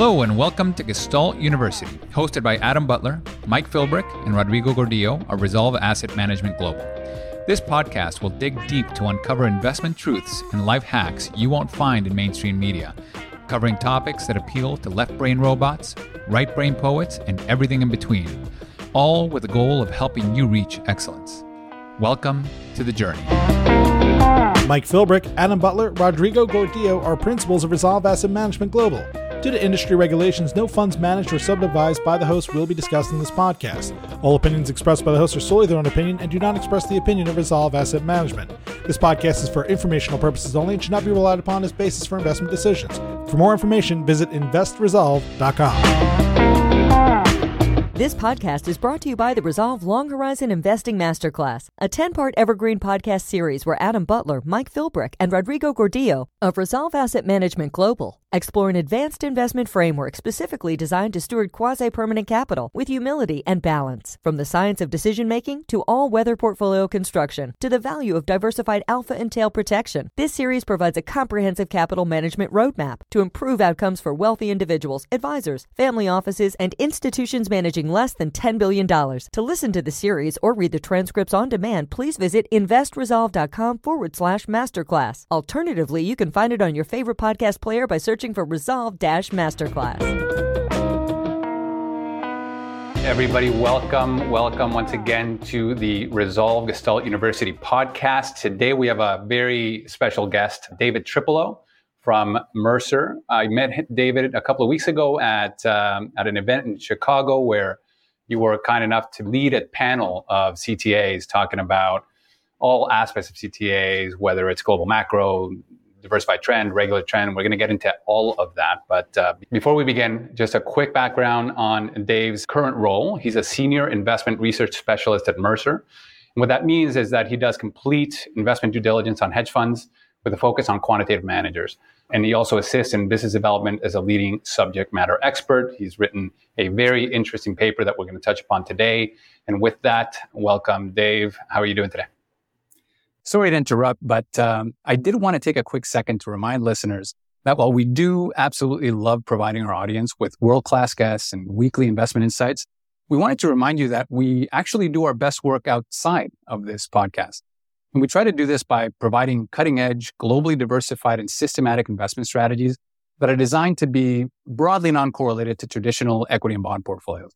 Hello and welcome to Gestalt University, hosted by Adam Butler, Mike Philbrick, and Rodrigo Gordillo of Resolve Asset Management Global. This podcast will dig deep to uncover investment truths and life hacks you won't find in mainstream media, covering topics that appeal to left brain robots, right brain poets, and everything in between, all with the goal of helping you reach excellence. Welcome to the journey. Mike Philbrick, Adam Butler, Rodrigo Gordillo are principals of Resolve Asset Management Global. Due to industry regulations, no funds managed or subadvised by the host will be discussed in this podcast. All opinions expressed by the host are solely their own opinion and do not express the opinion of Resolve Asset Management. This podcast is for informational purposes only and should not be relied upon as basis for investment decisions. For more information, visit investresolve.com. This podcast is brought to you by the Resolve Long Horizon Investing Masterclass, a 10 part evergreen podcast series where Adam Butler, Mike Philbrick, and Rodrigo Gordillo of Resolve Asset Management Global explore an advanced investment framework specifically designed to steward quasi permanent capital with humility and balance. From the science of decision making to all weather portfolio construction to the value of diversified alpha and tail protection, this series provides a comprehensive capital management roadmap to improve outcomes for wealthy individuals, advisors, family offices, and institutions managing less than $10 billion. To listen to the series or read the transcripts on demand, please visit investresolve.com forward slash masterclass. Alternatively, you can find it on your favorite podcast player by searching for Resolve Dash Masterclass. Everybody, welcome, welcome once again to the Resolve Gestalt University podcast. Today we have a very special guest, David Triplo from Mercer. I met David a couple of weeks ago at um, at an event in Chicago where you were kind enough to lead a panel of CTAs talking about all aspects of CTAs, whether it's global macro, diversified trend, regular trend. We're going to get into all of that. But uh, before we begin, just a quick background on Dave's current role. He's a senior investment research specialist at Mercer. And what that means is that he does complete investment due diligence on hedge funds with a focus on quantitative managers. And he also assists in business development as a leading subject matter expert. He's written a very interesting paper that we're going to touch upon today. And with that, welcome, Dave. How are you doing today? Sorry to interrupt, but um, I did want to take a quick second to remind listeners that while we do absolutely love providing our audience with world class guests and weekly investment insights, we wanted to remind you that we actually do our best work outside of this podcast. And we try to do this by providing cutting edge, globally diversified and systematic investment strategies that are designed to be broadly non-correlated to traditional equity and bond portfolios.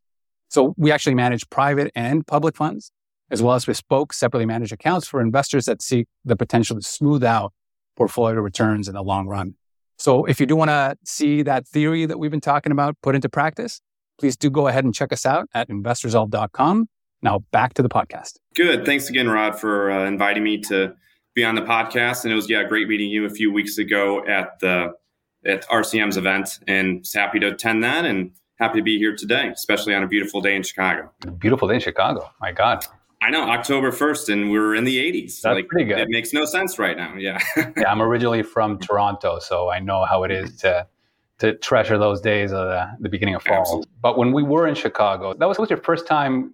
So we actually manage private and public funds, as well as bespoke separately managed accounts for investors that seek the potential to smooth out portfolio returns in the long run. So if you do want to see that theory that we've been talking about put into practice, please do go ahead and check us out at investresolve.com now back to the podcast. Good. Thanks again, Rod, for uh, inviting me to be on the podcast. And it was yeah, great meeting you a few weeks ago at the at RCM's event, and happy to attend that and happy to be here today, especially on a beautiful day in Chicago. Beautiful day in Chicago. My God. I know October first, and we're in the 80s. That's like, pretty good. It makes no sense right now. Yeah. yeah, I'm originally from Toronto, so I know how it is to to treasure those days of the, the beginning of fall. Absolutely. But when we were in Chicago, that was, was your first time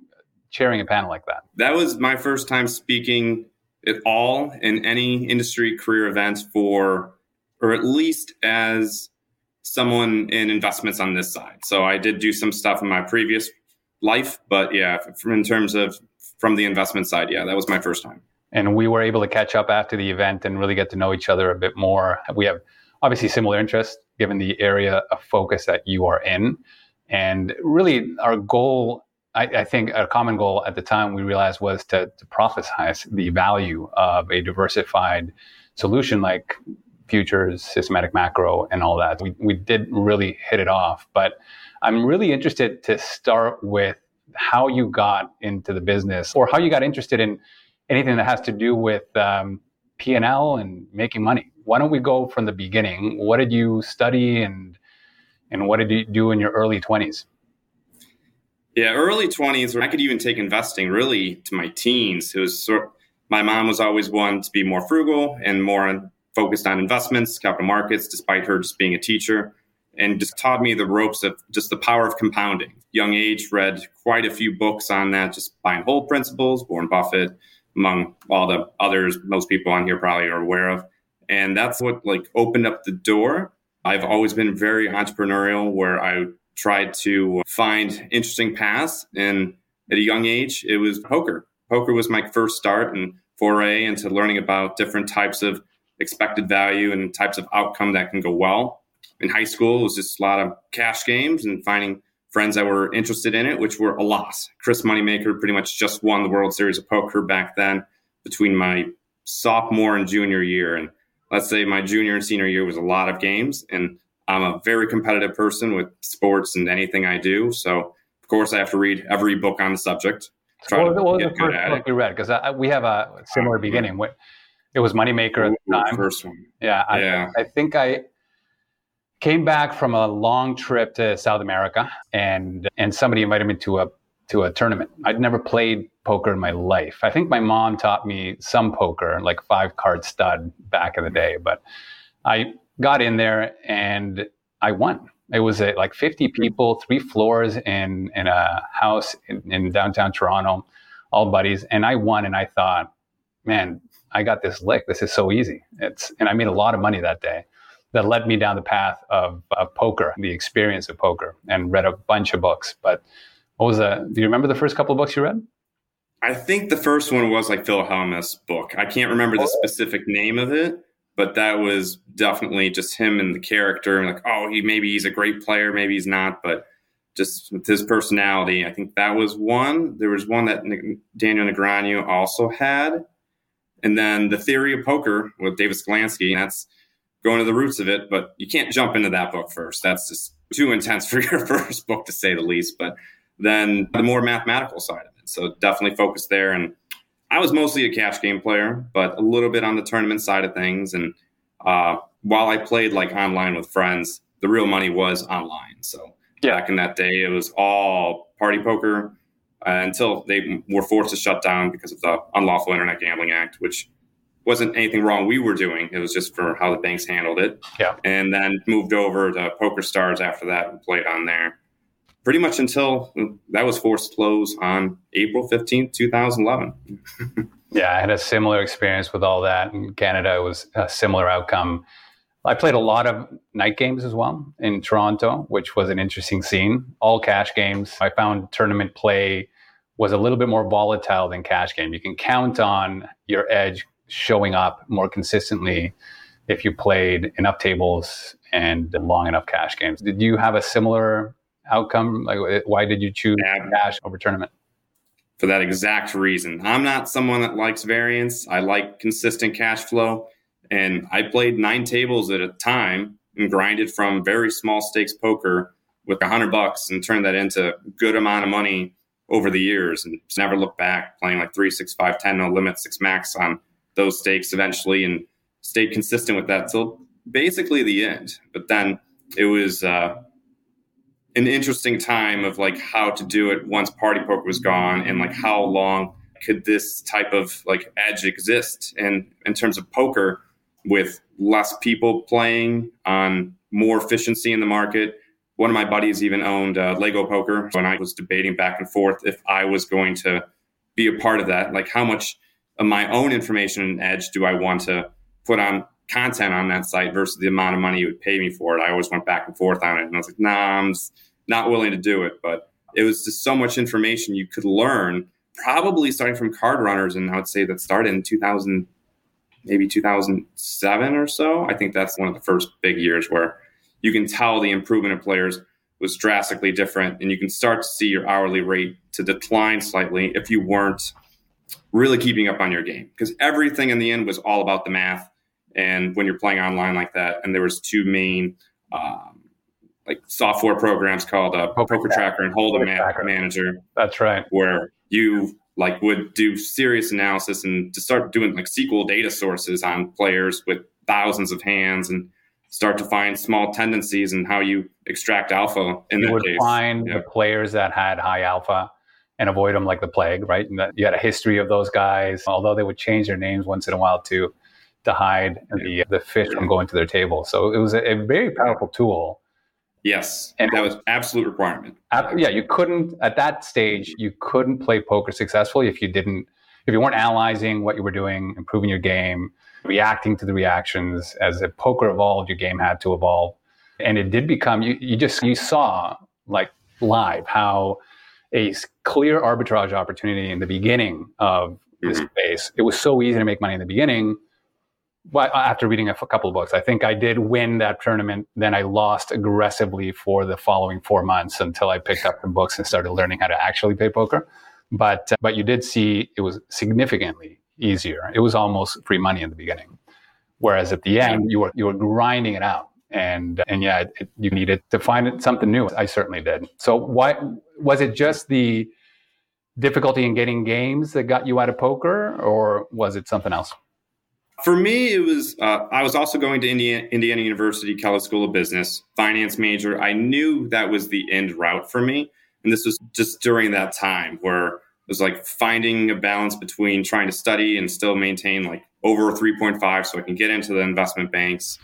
chairing a panel like that? That was my first time speaking at all in any industry career events for, or at least as someone in investments on this side. So I did do some stuff in my previous life, but yeah, from in terms of from the investment side, yeah, that was my first time. And we were able to catch up after the event and really get to know each other a bit more. We have obviously similar interests given the area of focus that you are in. And really, our goal I, I, think a common goal at the time we realized was to, to prophesize the value of a diversified solution like futures, systematic macro, and all that. We, we did really hit it off. But I'm really interested to start with how you got into the business or how you got interested in anything that has to do with um, P&L and making money. Why don't we go from the beginning? What did you study and, and what did you do in your early 20s? Yeah, early 20s, I could even take investing really to my teens. It was sort my mom was always one to be more frugal and more focused on investments, capital markets, despite her just being a teacher, and just taught me the ropes of just the power of compounding. Young age, read quite a few books on that, just buy and hold principles, Warren Buffett, among all the others most people on here probably are aware of. And that's what like opened up the door I've always been very entrepreneurial where I tried to find interesting paths. And at a young age, it was poker. Poker was my first start and foray into learning about different types of expected value and types of outcome that can go well. In high school, it was just a lot of cash games and finding friends that were interested in it, which were a loss. Chris Moneymaker pretty much just won the World Series of Poker back then between my sophomore and junior year. And let's say my junior and senior year was a lot of games. And I'm a very competitive person with sports and anything I do. So, of course, I have to read every book on the subject. Try what, what was the first book you read? Because we have a similar uh, beginning. It was Moneymaker at the time. First one. Yeah, I, yeah. I think I came back from a long trip to South America, and and somebody invited me to a to a tournament. I'd never played poker in my life. I think my mom taught me some poker, like five card stud back in the day, but I got in there and I won. It was a, like 50 mm-hmm. people, three floors in in a house in, in downtown Toronto, all buddies, and I won. And I thought, man, I got this lick. This is so easy. It's and I made a lot of money that day. That led me down the path of, of poker, the experience of poker, and read a bunch of books. But what was that? Do you remember the first couple of books you read? I think the first one was like Phil Hellmuth's book. I can't remember the oh. specific name of it, but that was definitely just him and the character. Like, oh, he maybe he's a great player, maybe he's not, but just with his personality, I think that was one. There was one that Daniel Negreanu also had, and then the theory of poker with David Sklansky. That's going to the roots of it, but you can't jump into that book first. That's just too intense for your first book, to say the least. But then the more mathematical side of it. So definitely focus there. And I was mostly a cash game player, but a little bit on the tournament side of things. And uh, while I played like online with friends, the real money was online. So yeah. back in that day, it was all party poker uh, until they were forced to shut down because of the Unlawful Internet Gambling Act, which wasn't anything wrong we were doing. It was just for how the banks handled it. Yeah. And then moved over to Poker Stars after that and played on there pretty much until uh, that was forced close on April 15th, 2011. yeah, I had a similar experience with all that. In Canada, it was a similar outcome. I played a lot of night games as well in Toronto, which was an interesting scene. All cash games. I found tournament play was a little bit more volatile than cash game. You can count on your edge showing up more consistently if you played enough tables and long enough cash games. Did you have a similar outcome? Like, why did you choose cash over tournament? For that exact reason. I'm not someone that likes variance. I like consistent cash flow. And I played nine tables at a time and grinded from very small stakes poker with a hundred bucks and turned that into a good amount of money over the years and just never looked back playing like three, six, five, ten, no limit, six max on those stakes eventually and stayed consistent with that till basically the end. But then it was uh, an interesting time of like how to do it once party poker was gone and like how long could this type of like edge exist and in terms of poker with less people playing on more efficiency in the market? One of my buddies even owned uh, Leggo Poker when i was debating back and forth if i was going to be a part of that. Like how much of my own information and edge do i want to put on content on that site versus the amount of money you would pay me for it. I always went back and forth on it, and I was like, nah, I'm not willing to do it. But it was just so much information you could learn, probably starting from CardRunners, and I would say that started in 2000, maybe 2007 or so. I think that's one of the first big years where you can tell the improvement of players was drastically different, and you can start to see your hourly rate to decline slightly if you weren't really keeping up on your game because everything in the end was all about the math and when you're playing online like that, and there was two main um, like software programs called uh, Poker, Poker Tracker and Hold'em Ma- Manager. That's right. Where you like would do serious analysis and to start doing like SQL data sources on players with thousands of hands and start to find small tendencies and how you extract alpha in you would case. find the players that had high alpha and avoid them like the plague, right? And that you had a history of those guys, although they would change their names once in a while too to hide the the fish from going to their table. So it was a, a very powerful tool. Yes, and that was absolute requirement. yeah, you couldn't at that stage. You couldn't play poker successfully if you didn't if you weren't analyzing what you were doing, improving your game, reacting to the reactions. As the poker evolved, your game had to evolve. And it did become, you, you just, you saw like live how a clear arbitrage opportunity in the beginning of this mm-hmm. space. It was so easy to make money in the beginning. But after reading a couple of books, I think I did win that tournament. Then I lost aggressively for the following four months until I picked up the books and started learning how to actually play poker. But uh, but you did see it was significantly easier. It was almost free money in the beginning, whereas at the end you were you were grinding it out and and yeah, it, you needed to find something new. I certainly did. So why was it just the difficulty in getting games that got you out of poker, or was it something else? For me, it was. Uh, I was also going to Indiana, Indiana University Kelley School of Business, finance major. I knew that was the end route for me, and this was just during that time where it was like finding a balance between trying to study and still maintain like over 3.5 so I can get into the investment banks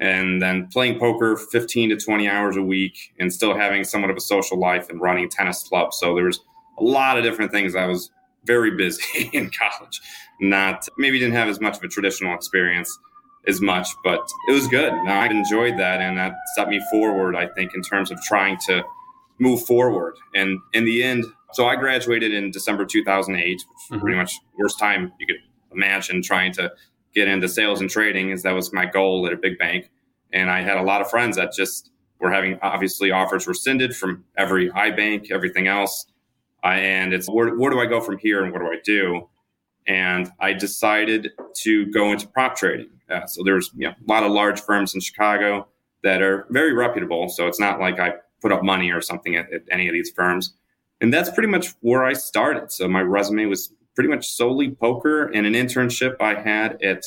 and then playing poker 15 to 20 hours a week and still having somewhat of a social life and running tennis clubs. So there was a lot of different things. I was very busy in college. Not maybe didn't have as much of a traditional experience as much, but it was good. I enjoyed that, and that set me forward. I think in terms of trying to move forward. And in the end, so I graduated in December 2008, which mm-hmm. pretty much worst time you could imagine trying to get into sales and trading as that was my goal at a big bank. And I had a lot of friends that just were having obviously offers rescinded from every iBank, everything else. Uh, and it's where, where do I go from here and what do I do? And I decided to go into prop trading. Uh, so there's you know, a lot of large firms in Chicago that are very reputable. So it's not like I put up money or something at, at any of these firms. And that's pretty much where I started. So my resume was pretty much solely poker and an internship I had at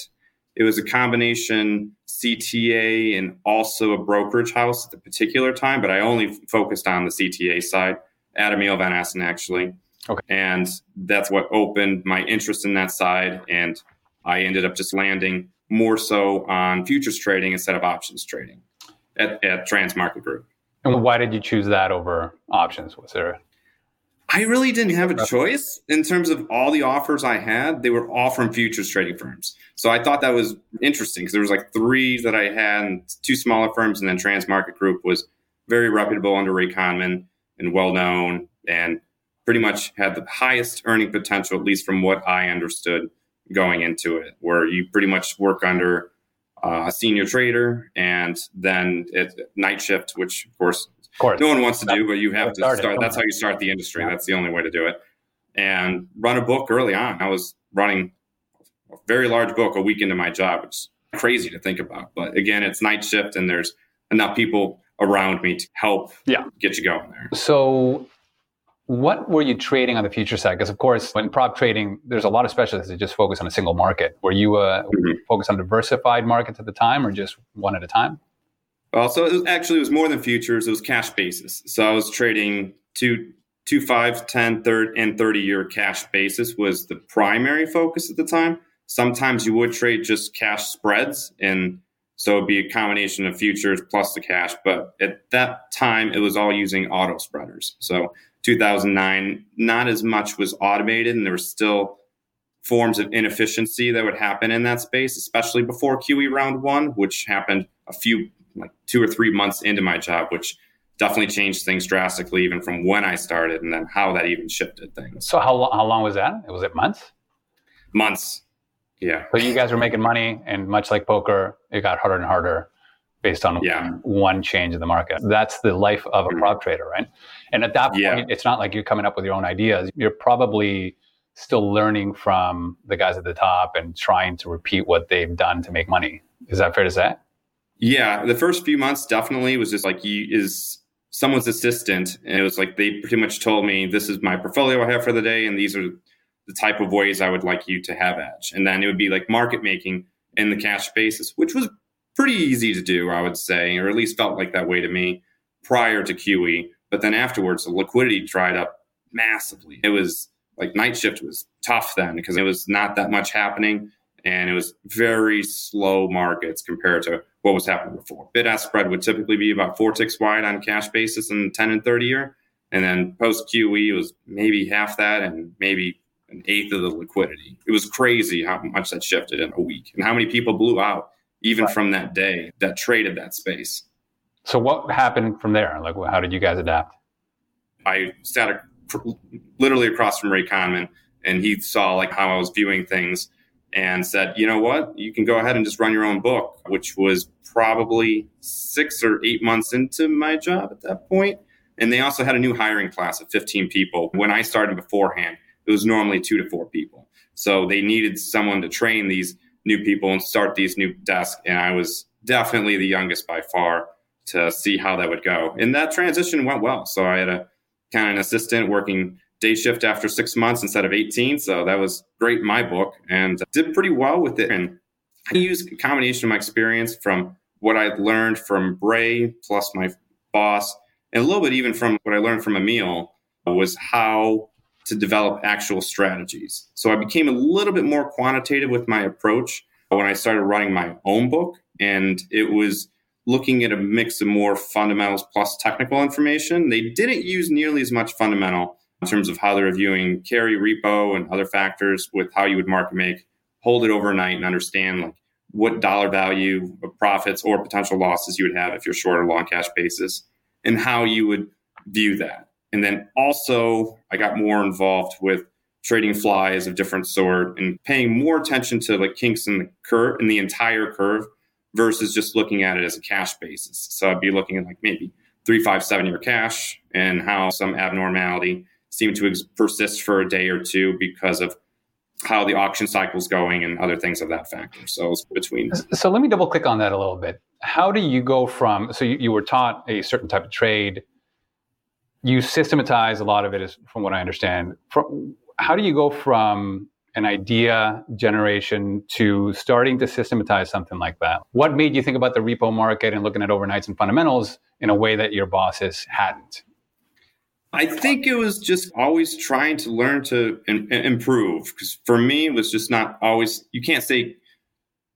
it was a combination CTA and also a brokerage house at the particular time, but I only focused on the CTA side Emil Van Essen actually. Okay. And that's what opened my interest in that side. And I ended up just landing more so on futures trading instead of options trading at, at Transmarket Group. And why did you choose that over options? Was there I really didn't have a choice in terms of all the offers I had. They were all from futures trading firms. So I thought that was interesting because there was like three that I had and two smaller firms. And then Transmarket Group was very reputable under Ray Cahnman and well known and pretty much had the highest earning potential, at least from what I understood going into it, where you pretty much work under uh, a senior trader and then it, night shift, which of course of course. No one wants to do, but you have to start. That's how you start the industry. Yeah. That's the only way to do it. And run a book early on. I was running a very large book a week into my job. It's crazy to think about. But again, it's night shift and there's enough people around me to help yeah. get you going there. So what were you trading on the future side? Because of course, when prop trading, there's a lot of specialists that just focus on a single market. Were you uh, mm-hmm. focused on diversified markets at the time, or just one at a time? Well, so it was, actually it was more than futures. It was cash basis. So I was trading two, two, five, 10, 30, and 30 year cash basis was the primary focus at the time. Sometimes you would trade just cash spreads. And so it'd be a combination of futures plus the cash. But at that time, it was all using auto spreaders. So 2009, not as much was automated and there were still forms of inefficiency that would happen in that space, especially before QE round one, which happened a few like two or three months into my job, which definitely changed things drastically, even from when I started, and then how that even shifted things. So how how long was that? Was it months? Months. Yeah. But you guys were making money, and much like poker, it got harder and harder based on yeah. one change in the market. That's the life of a mm-hmm. prop trader, right? And at that point, yeah. it's not like you're coming up with your own ideas. You're probably still learning from the guys at the top and trying to repeat what they've done to make money. Is that fair to say? Yeah, the first few months definitely was just like you is someone's assistant, and it was like they pretty much told me this is my portfolio I have for the day, and these are the type of ways I would like you to have edge. And then it would be like market making in the cash basis, which was pretty easy to do, I would say, or at least felt like that way to me prior to QE. But then afterwards, the liquidity dried up massively. It was like night shift was tough then because it was not that much happening and it was very slow markets compared to what was happening before. Bid ask spread would typically be about four ticks wide on cash basis in 10 and 30 year. And then post QE was maybe half that and maybe an eighth of the liquidity. It was crazy how much that shifted in a week and how many people blew out even right. from that day that traded that space. So what happened from there? Like, how did you guys adapt? I sat literally across from Ray Cahnman, and he saw like how I was viewing things, and said, "You know what? You can go ahead and just run your own book," which was probably six or eight months into my job at that point. And they also had a new hiring class of 15 people. When I started beforehand, it was normally two to four people. So they needed someone to train these new people and start these new desks. And I was definitely the youngest by far to see how that would go. And that transition went well. So I had a kind of an assistant working day shift after six months instead of 18. So that was great in my book and uh, did pretty well with it. And I used a combination of my experience from what I'd learned from Bray plus my boss, and a little bit even from what I learned from Emil was how to develop actual strategies. So I became a little bit more quantitative with my approach when I started writing my own book. And it was looking at a mix of more fundamentals plus technical information. They didn't use nearly as much fundamental in terms of how they're viewing carry repo and other factors with how you would market make, hold it overnight and understand like what dollar value of profits or potential losses you would have if you're short or long cash basis and how you would view that. And then also, I got more involved with trading flies of different sort and paying more attention to like kinks in the curve in the entire curve versus just looking at it as a cash basis. So I'd be looking at like maybe three, five, seven year cash and how some abnormality seemed to ex- persist for a day or two because of how the auction cycle is going and other things of that factor. So it's between. So let me double click on that a little bit. How do you go from, so you, you were taught a certain type of trade, you systematize a lot of it, is from what I understand. From, how do you go from an idea generation to starting to systematize something like that? What made you think about the repo market and looking at overnights and fundamentals in a way that your bosses hadn't? I think it was just always trying to learn to in, improve. Because for me, it was just not always, you can't stay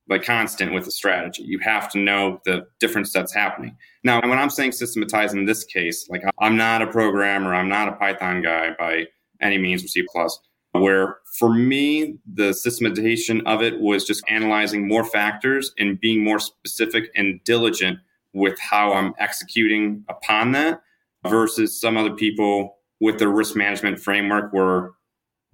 like constant with a strategy. You have to know the difference that's happening. Now, when I'm saying systematize in this case, like I'm not a programmer, I'm not a Python guy by any means or C plus, where for me, the systematization of it was just analyzing more factors and being more specific and diligent with how I'm executing upon that versus some other people with their risk management framework were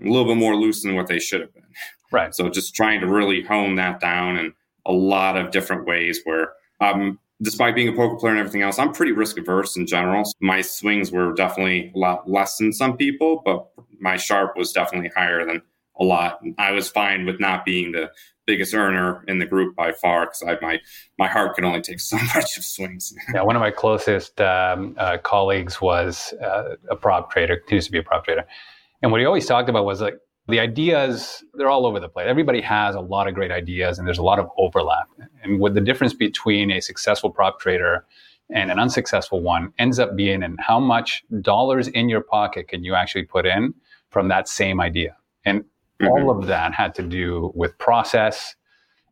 a little bit more loose than what they should have been. Right. So just trying to really hone that down in a lot of different ways where um, despite being a poker player and everything else, I'm pretty risk averse in general. My swings were definitely a lot less than some people, but my Sharpe was definitely higher than a lot. I was fine with not being the biggest earner in the group by far because my my heart could only take so much of swings. yeah, one of my closest um, uh, colleagues was uh, a prop trader, used to be a prop trader, and what he always talked about was like the ideas they're all over the place. Everybody has a lot of great ideas, and there's a lot of overlap. And what the difference between a successful prop trader and an unsuccessful one ends up being in how much dollars in your pocket can you actually put in from that same idea. And Mm-hmm. All of that had to do with process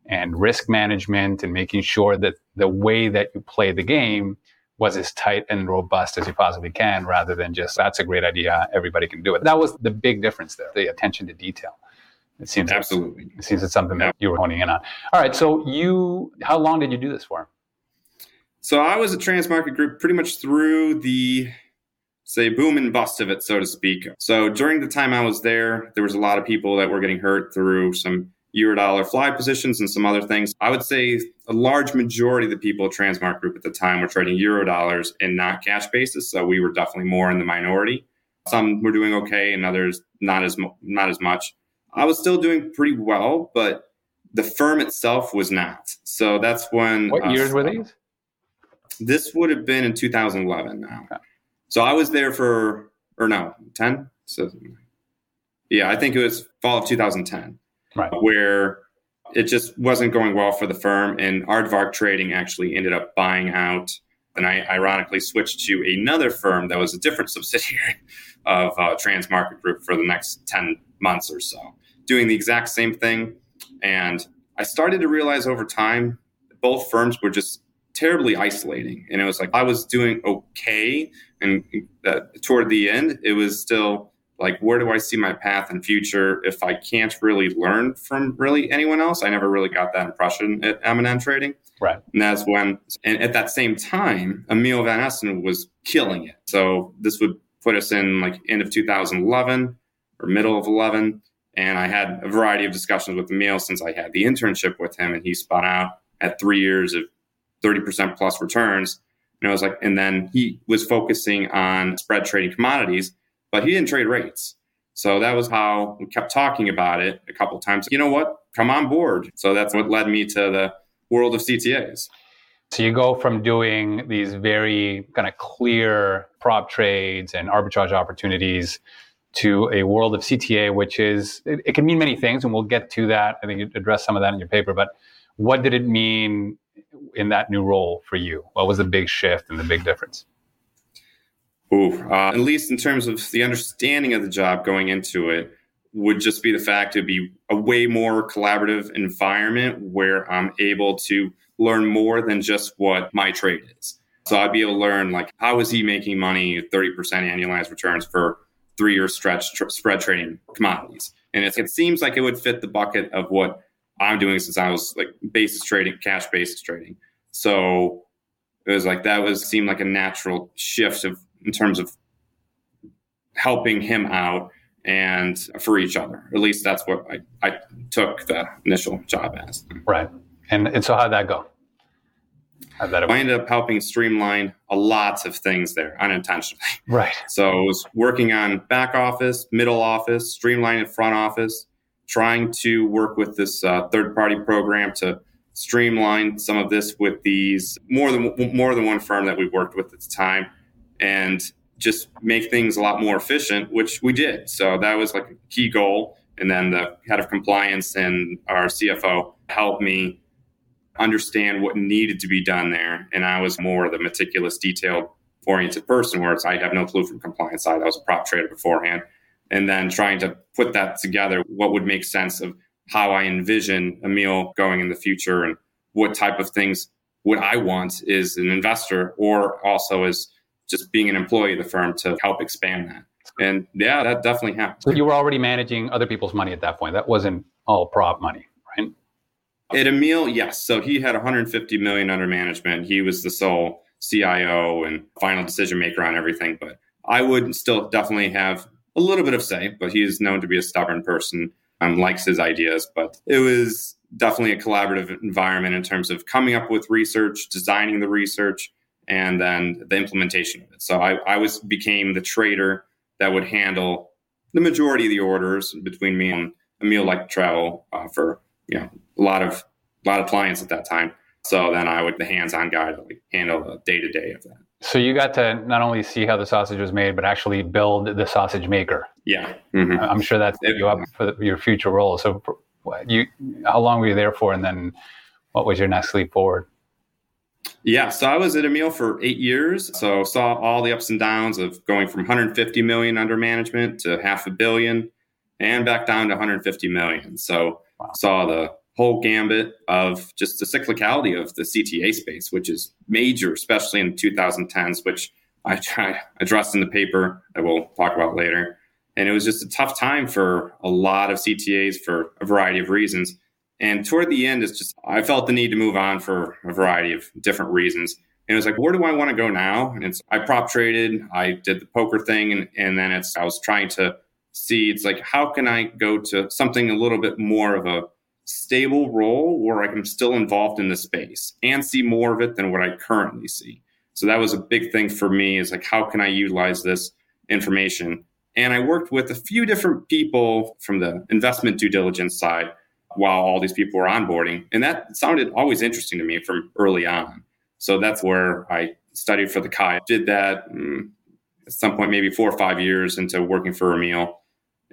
and risk management and making sure that the way that you play the game was as tight and robust as you possibly can rather than just that's a great idea everybody can do it. That was the big difference there the attention to detail. It seems absolutely. it seems it's something that you were honing in on. All right so you how long did you do this for? So i was at transmarket group pretty much through the say boom and bust of it, so to speak. So during the time I was there, there was a lot of people that were getting hurt through some euro dollar fly positions and some other things. I would say a large majority of the people at Transmarket Group at the time were trading euro dollars and not cash basis. So we were definitely more in the minority. Some were doing okay, and others not as not as much. I was still doing pretty well, but the firm itself was not. So that's when. What uh, years were these? This would have been in 2011 now. Okay. So I was there for, or no, 10? So, yeah, I think it was fall of 2010, right. where it just wasn't going well for the firm. And Aardvark Trading actually ended up buying out. And I ironically switched to another firm that was a different subsidiary of uh, Transmarket Group for the next 10 months or so, doing the exact same thing. And I started to realize over time, both firms were just terribly isolating. And it was like I was doing okay, and uh, toward the end, it was still like where do I see my path and future if I can't really learn from really anyone else? I never really got that impression at M&M Trading. Right. And that's when, and at that same time, Emil Van Essen was killing it. So this would put us in like end of 2011 or middle of 11. And I had a variety of discussions with Emil since I had the internship with him and he spun out at three years of 30% plus returns. And I was like, and then he was focusing on spread trading commodities but he didn't trade rates. So that was how we kept talking about it a couple times. You know what? Come on board. So that's what led me to the world of CTAs. So you go from doing these very kind of clear prop trades and arbitrage opportunities to a world of CTA, which is, it, it, can mean many things, and we'll get to that. I think you addressed some of that in your paper, but what did it mean in that new role for you? What was the big shift and the big difference? Ooh, uh, at least in terms of the understanding of the job going into it, would just be the fact it'd be a way more collaborative environment where I'm able to learn more than just what my trade is. So I'd be able to learn like how is he making money 30% annualized returns for three year stretch tr- spread trading commodities. And it, it seems like it would fit the bucket of what I'm doing since I was like basis trading, cash basis trading. So it was like that was seemed like a natural shift of in terms of helping him out and for each other. At least that's what I, I took the initial job as. Right. And, and so how'd that go? How'd that I ended up helping streamline a lot of things there unintentionally. Right. So I was working on back office, middle office, streamlining front office, trying to work with this uh, third party program to streamline some of this with these more than more than one firm that we worked with at the time and just make things a lot more efficient, which we did. So that was like a key goal. And then the head of compliance and our CFO helped me understand what needed to be done there. And I was more the meticulous, detailed oriented person, whereas I have no clue from compliance side. I was a prop trader beforehand. And then trying to put that together, what would make sense of how I envision Emil going in the future and what type of things would I want as an investor or also as just being an employee of the firm to help expand that. And yeah, that definitely happened. So you were already managing other people's money at that point. That wasn't all prop money, right? At Emil, yes. So he had 150 million under management. He was the sole CIO and final decision maker on everything. But I would still definitely have a little bit of say. But he is known to be a stubborn person and likes his ideas. But it was definitely a collaborative environment in terms of coming up with research, designing the research, and then the implementation of it. So I, I was became the trader that would handle the majority of the orders between me and Emil like travel uh, for you know a lot of a lot of clients at that time. So then I would the hands-on guy that would handle the day-to-day of that. So you got to not only see how the sausage was made, but actually build the sausage maker. Yeah, mm-hmm. I'm sure that set you up for the, your future role. So you, how long were you there for, and then what was your next leap forward? Yeah, so I was at Emil for eight years. So saw all the ups and downs of going from 150 million under management to half a billion and back down to 150 million. So wow. saw the whole gambit of just the cyclicality of the CTA space, which is major, especially in the 2010s, which I try addressed in the paper that we'll talk about later. And it was just a tough time for a lot of CTAs for a variety of reasons. And toward the end, it's just, I felt the need to move on for a variety of different reasons. And it was like, where do I want to go now? And it's, I prop traded, I did the poker thing, and, and then it's, I was trying to see, it's like, how can I go to something a little bit more of a stable role where I'm still involved in the space and see more of it than what I currently see? So that was a big thing for me is like, how can I utilize this information? And I worked with a few different people from the investment due diligence side while all these people were onboarding. And that sounded always interesting to me from early on. So that's where I studied for the CAI. Did that um, at some point, maybe four or five years into working for Emil.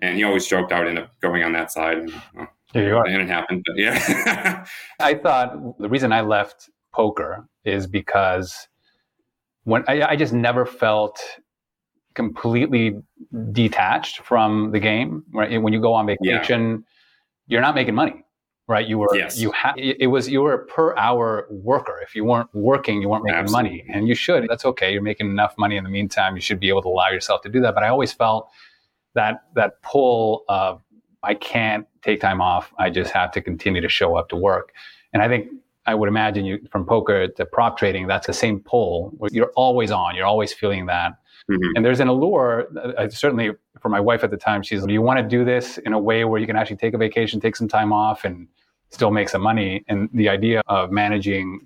And he always joked I would end up going on that side. And, well, Here you are. And it happened. But yeah. I thought the reason I left poker is because when I, I just never felt completely detached from the game. Right? When you go on vacation, yeah you're not making money right you were yes. you had it was you were a per hour worker if you weren't working you weren't making Absolutely. money and you should that's okay you're making enough money in the meantime you should be able to allow yourself to do that but i always felt that that pull of I can't take time off. I just have to continue to show up to work. And I think I would imagine you from poker to prop trading, that's the same pull. You're always on. You're always feeling that. Mm-hmm. And there's an allure. Uh, certainly for my wife at the time, she's, "Do you want to do this in a way where you can actually take a vacation, take some time off, and still make some money?" And the idea of managing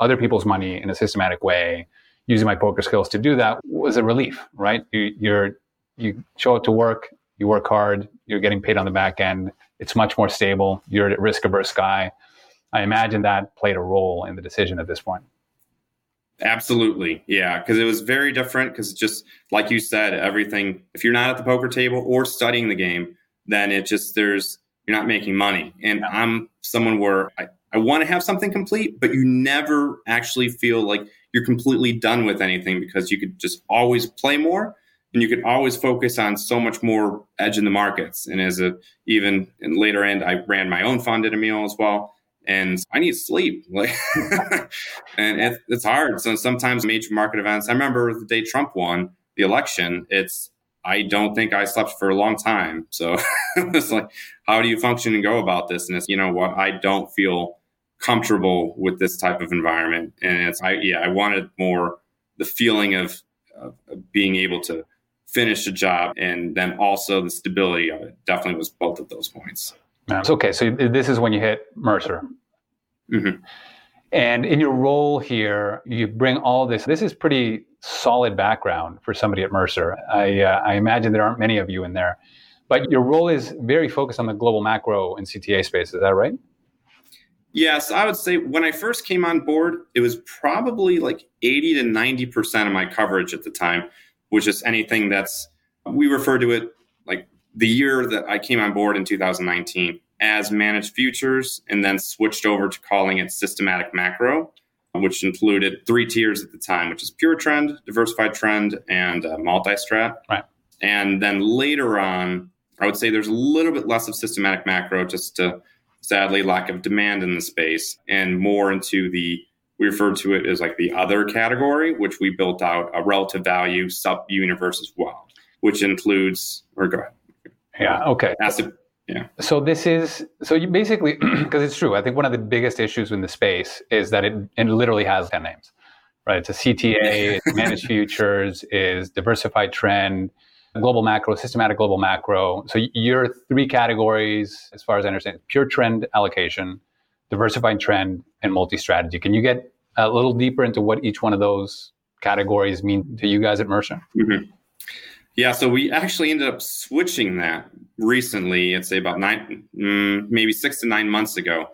other people's money in a systematic way, using my poker skills to do that, was a relief. Right? You, you're you show up to work, you work hard, you're getting paid on the back end. It's much more stable. You're a risk averse guy. I imagine that played a role in the decision at this point. Absolutely. Yeah. Because it was very different. Because just like you said, everything, if you're not at the poker table or studying the game, then it just, there's, you're not making money. And I'm someone where I, I want to have something complete, but you never actually feel like you're completely done with anything because you could just always play more and you could always focus on so much more edge in the markets. And as a even in later end, I ran my own fund at Emil as well. And I need sleep, like, and it, it's hard. So sometimes major market events. I remember the day Trump won the election. It's I don't think I slept for a long time. So it's like, how do you function and go about this? And it's you know what I don't feel comfortable with this type of environment. And it's I yeah I wanted more the feeling of, of being able to finish a job and then also the stability of it definitely was both of those points okay so this is when you hit mercer. Mm-hmm. and in your role here you bring all this this is pretty solid background for somebody at mercer. I, uh, I imagine there aren't many of you in there but your role is very focused on the global macro and cta space is that right? Yes, I would say when I first came on board, it was probably like 80 to 90% of my coverage at the time which is anything that's we refer to it like the year that I came on board in 2019 as managed futures and then switched over to calling it systematic macro, which included three tiers at the time, which is pure trend, diversified trend, and uh, multi-strat. Right. And then later on, I would say there's a little bit less of systematic macro, just to sadly lack of demand in the space, and more into the we refer to it as like the other category, which we built out a relative value sub universe as well, which includes, or go ahead. Yeah. Okay. Yeah. So this is so you basically because it's true. I think one of the biggest issues in the space is that it, it literally has ten names, right? It's a CTA, it's managed futures, is diversified trend, global macro, systematic global macro. So your three categories, as far as I understand, pure trend allocation, diversified trend, and multi-strategy. Can you get a little deeper into what each one of those categories mean to you guys at Mercer? Mm-hmm. Yeah, so we actually ended up switching that recently. I'd say about nine, mm, maybe six to nine months ago,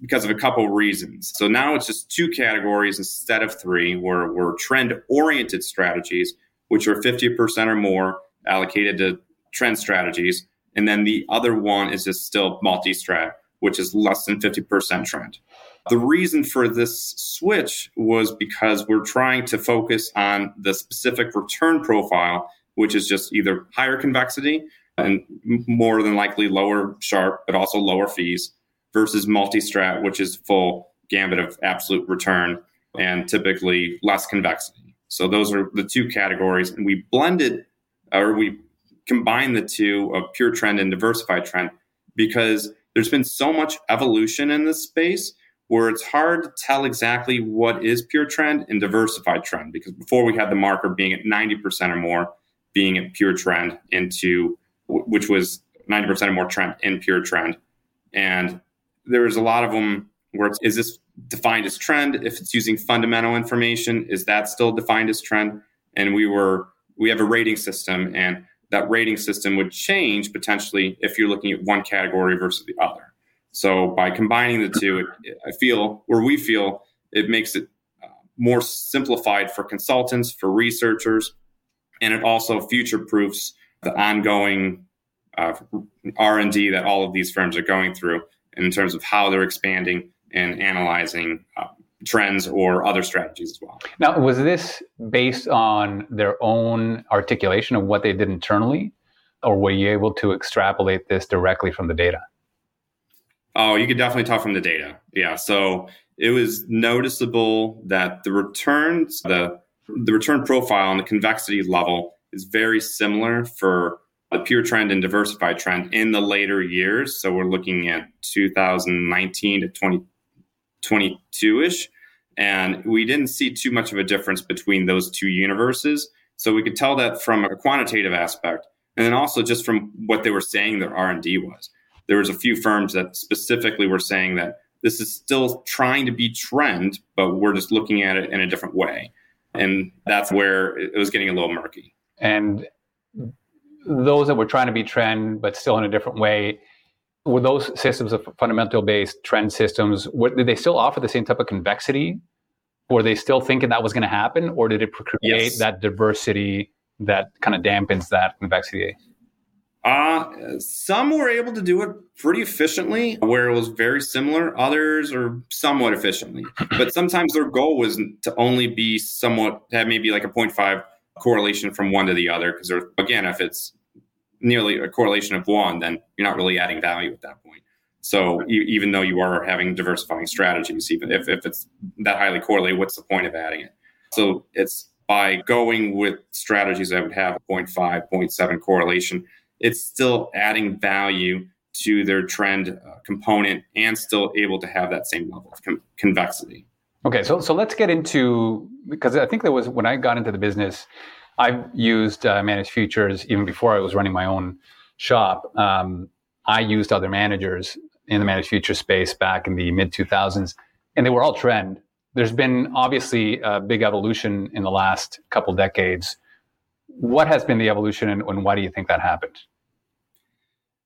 because of a couple reasons. So now it's just two categories instead of three, where we're trend-oriented strategies, which are fifty percent or more allocated to trend strategies, and then the other one is just still multi-strat, which is less than 50% trend. The reason for this switch was because we're trying to focus on the specific return profile, which is just either higher convexity and more than likely lower Sharpe, but also lower fees, versus multi strat, which is full gambit of absolute return and typically less convexity. So those are the two categories. And we blended or we combined the two of pure trend and diversified trend because there's been so much evolution in this space where it's hard to tell exactly what is pure trend and diversified trend because before we had the marker being at 90% or more being at pure trend into which was 90% or more trend in pure trend. And there's a lot of them where it's is this defined as trend? If it's using fundamental information is that still defined as trend? And we were we have a rating system and that rating system would change potentially if you're looking at one category versus the other. So by combining the two, it, I feel, or we feel, it makes it uh, more simplified for consultants, for researchers, and it also future proofs the ongoing uh, R&D that all of these firms are going through in terms of how they're expanding and analyzing uh, trends or other strategies as well. Now, was this based on their own articulation of what they did internally, or were you able to extrapolate this directly from the data? Oh, you could definitely talk from the data. Yeah. So it was noticeable that the returns, the the return profile and the convexity level is very similar for the pure trend and diversified trend in the later years. So we're looking at 2019 to 2022 ish. And we didn't see too much of a difference between those two universes. So we could tell that from a quantitative aspect, and then also just from what they were saying their R and D was. There was a few firms that specifically were saying that this is still trying to be trend, but we're just looking at it in a different way, and that's where it was getting a little murky. And those that were trying to be trend, but still in a different way, were those systems of fundamental based trend systems? What, did they still offer the same type of convexity were they still thinking that was going to happen, or did it create yes. that diversity that kind of dampens that convexity? Uh, some were able to do it pretty efficiently, where it was very similar. Others are somewhat efficiently, but sometimes their goal was to only be somewhat have maybe like a 0.5 correlation from one to the other. Because again, if it's nearly a correlation of one, then you're not really adding value at that point. So even though you are having diversifying strategies, even if, if it's that highly correlated, what's the point of adding it? So it's by going with strategies that would have a 0.5, 0.7 correlation, it's still adding value to their trend uh, component and still able to have that same level of com- convexity. Okay, so so let's get into because I think there was when I got into the business, I've used uh, managed futures even before I was running my own shop. Um, I used other managers in the managed future space back in the mid 2000s, and they were all trend. There's been obviously a big evolution in the last couple decades. What has been the evolution, and, and why do you think that happened?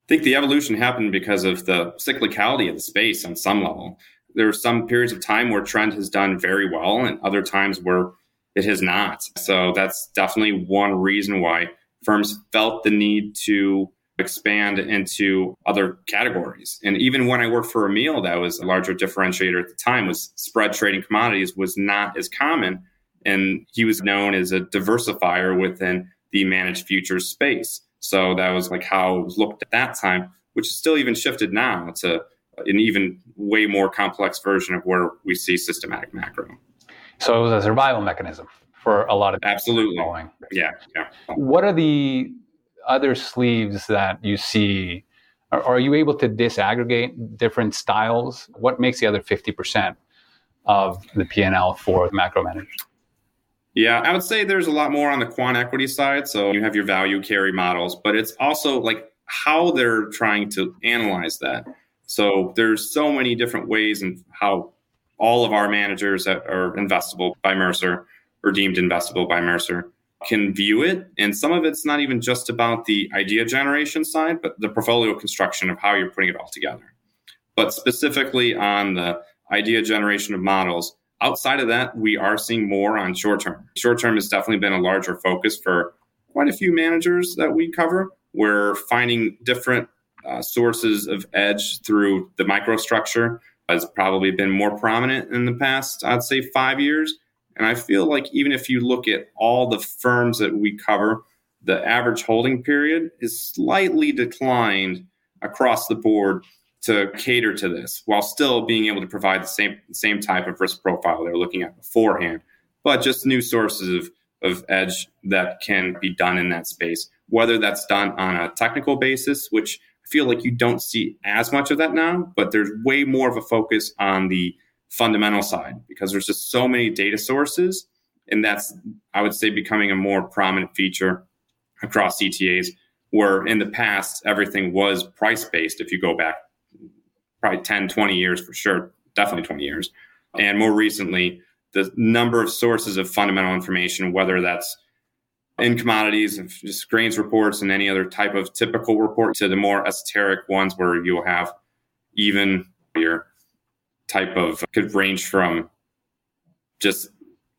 I think the evolution happened because of the cyclicality of the space on some level. There are some periods of time where trend has done very well, and other times where it has not. So that's definitely one reason why firms felt the need to expand into other categories. And even when I worked for Emil, that was a larger differentiator at the time was spread trading commodities was not as common. And he was known as a diversifier within the managed futures space. So that was like how it was looked at that time, which is still even shifted now to an even way more complex version of where we see systematic macro. So it was a survival mechanism for a lot of absolutely. Yeah, yeah. What are the other sleeves that you see? Are, are you able to disaggregate different styles? What makes the other 50% of the P&L for macro managers? Yeah, I would say there's a lot more on the quant equity side. So you have your value carry models, but it's also like how they're trying to analyze that. So there's so many different ways and how all of our managers that are investable by Mercer or deemed investable by Mercer can view it. And some of it's not even just about the idea generation side, but the portfolio construction of how you're putting it all together. But specifically on the idea generation of models, outside of that, we are seeing more on short term. Short term has definitely been a larger focus for quite a few managers that we cover. We're finding different uh, sources of edge through the microstructure has probably been more prominent in the past, I'd say five years. And I feel like even if you look at all the firms that we cover, the average holding period is slightly declined across the board to cater to this while still being able to provide the same same type of risk profile they were looking at beforehand, but just new sources of, of edge that can be done in that space, whether that's done on a technical basis, which I feel like you don't see as much of that now, but there's way more of a focus on the fundamental side because there's just so many data sources. And that's, I would say, becoming a more prominent feature across CTAs, where in the past, everything was price based. If you go back probably 10, 20 years for sure, definitely 20 years. And more recently, the number of sources of fundamental information, whether that's in commodities, just grains reports, and any other type of typical report, to the more esoteric ones where you'll have even your type of could range from just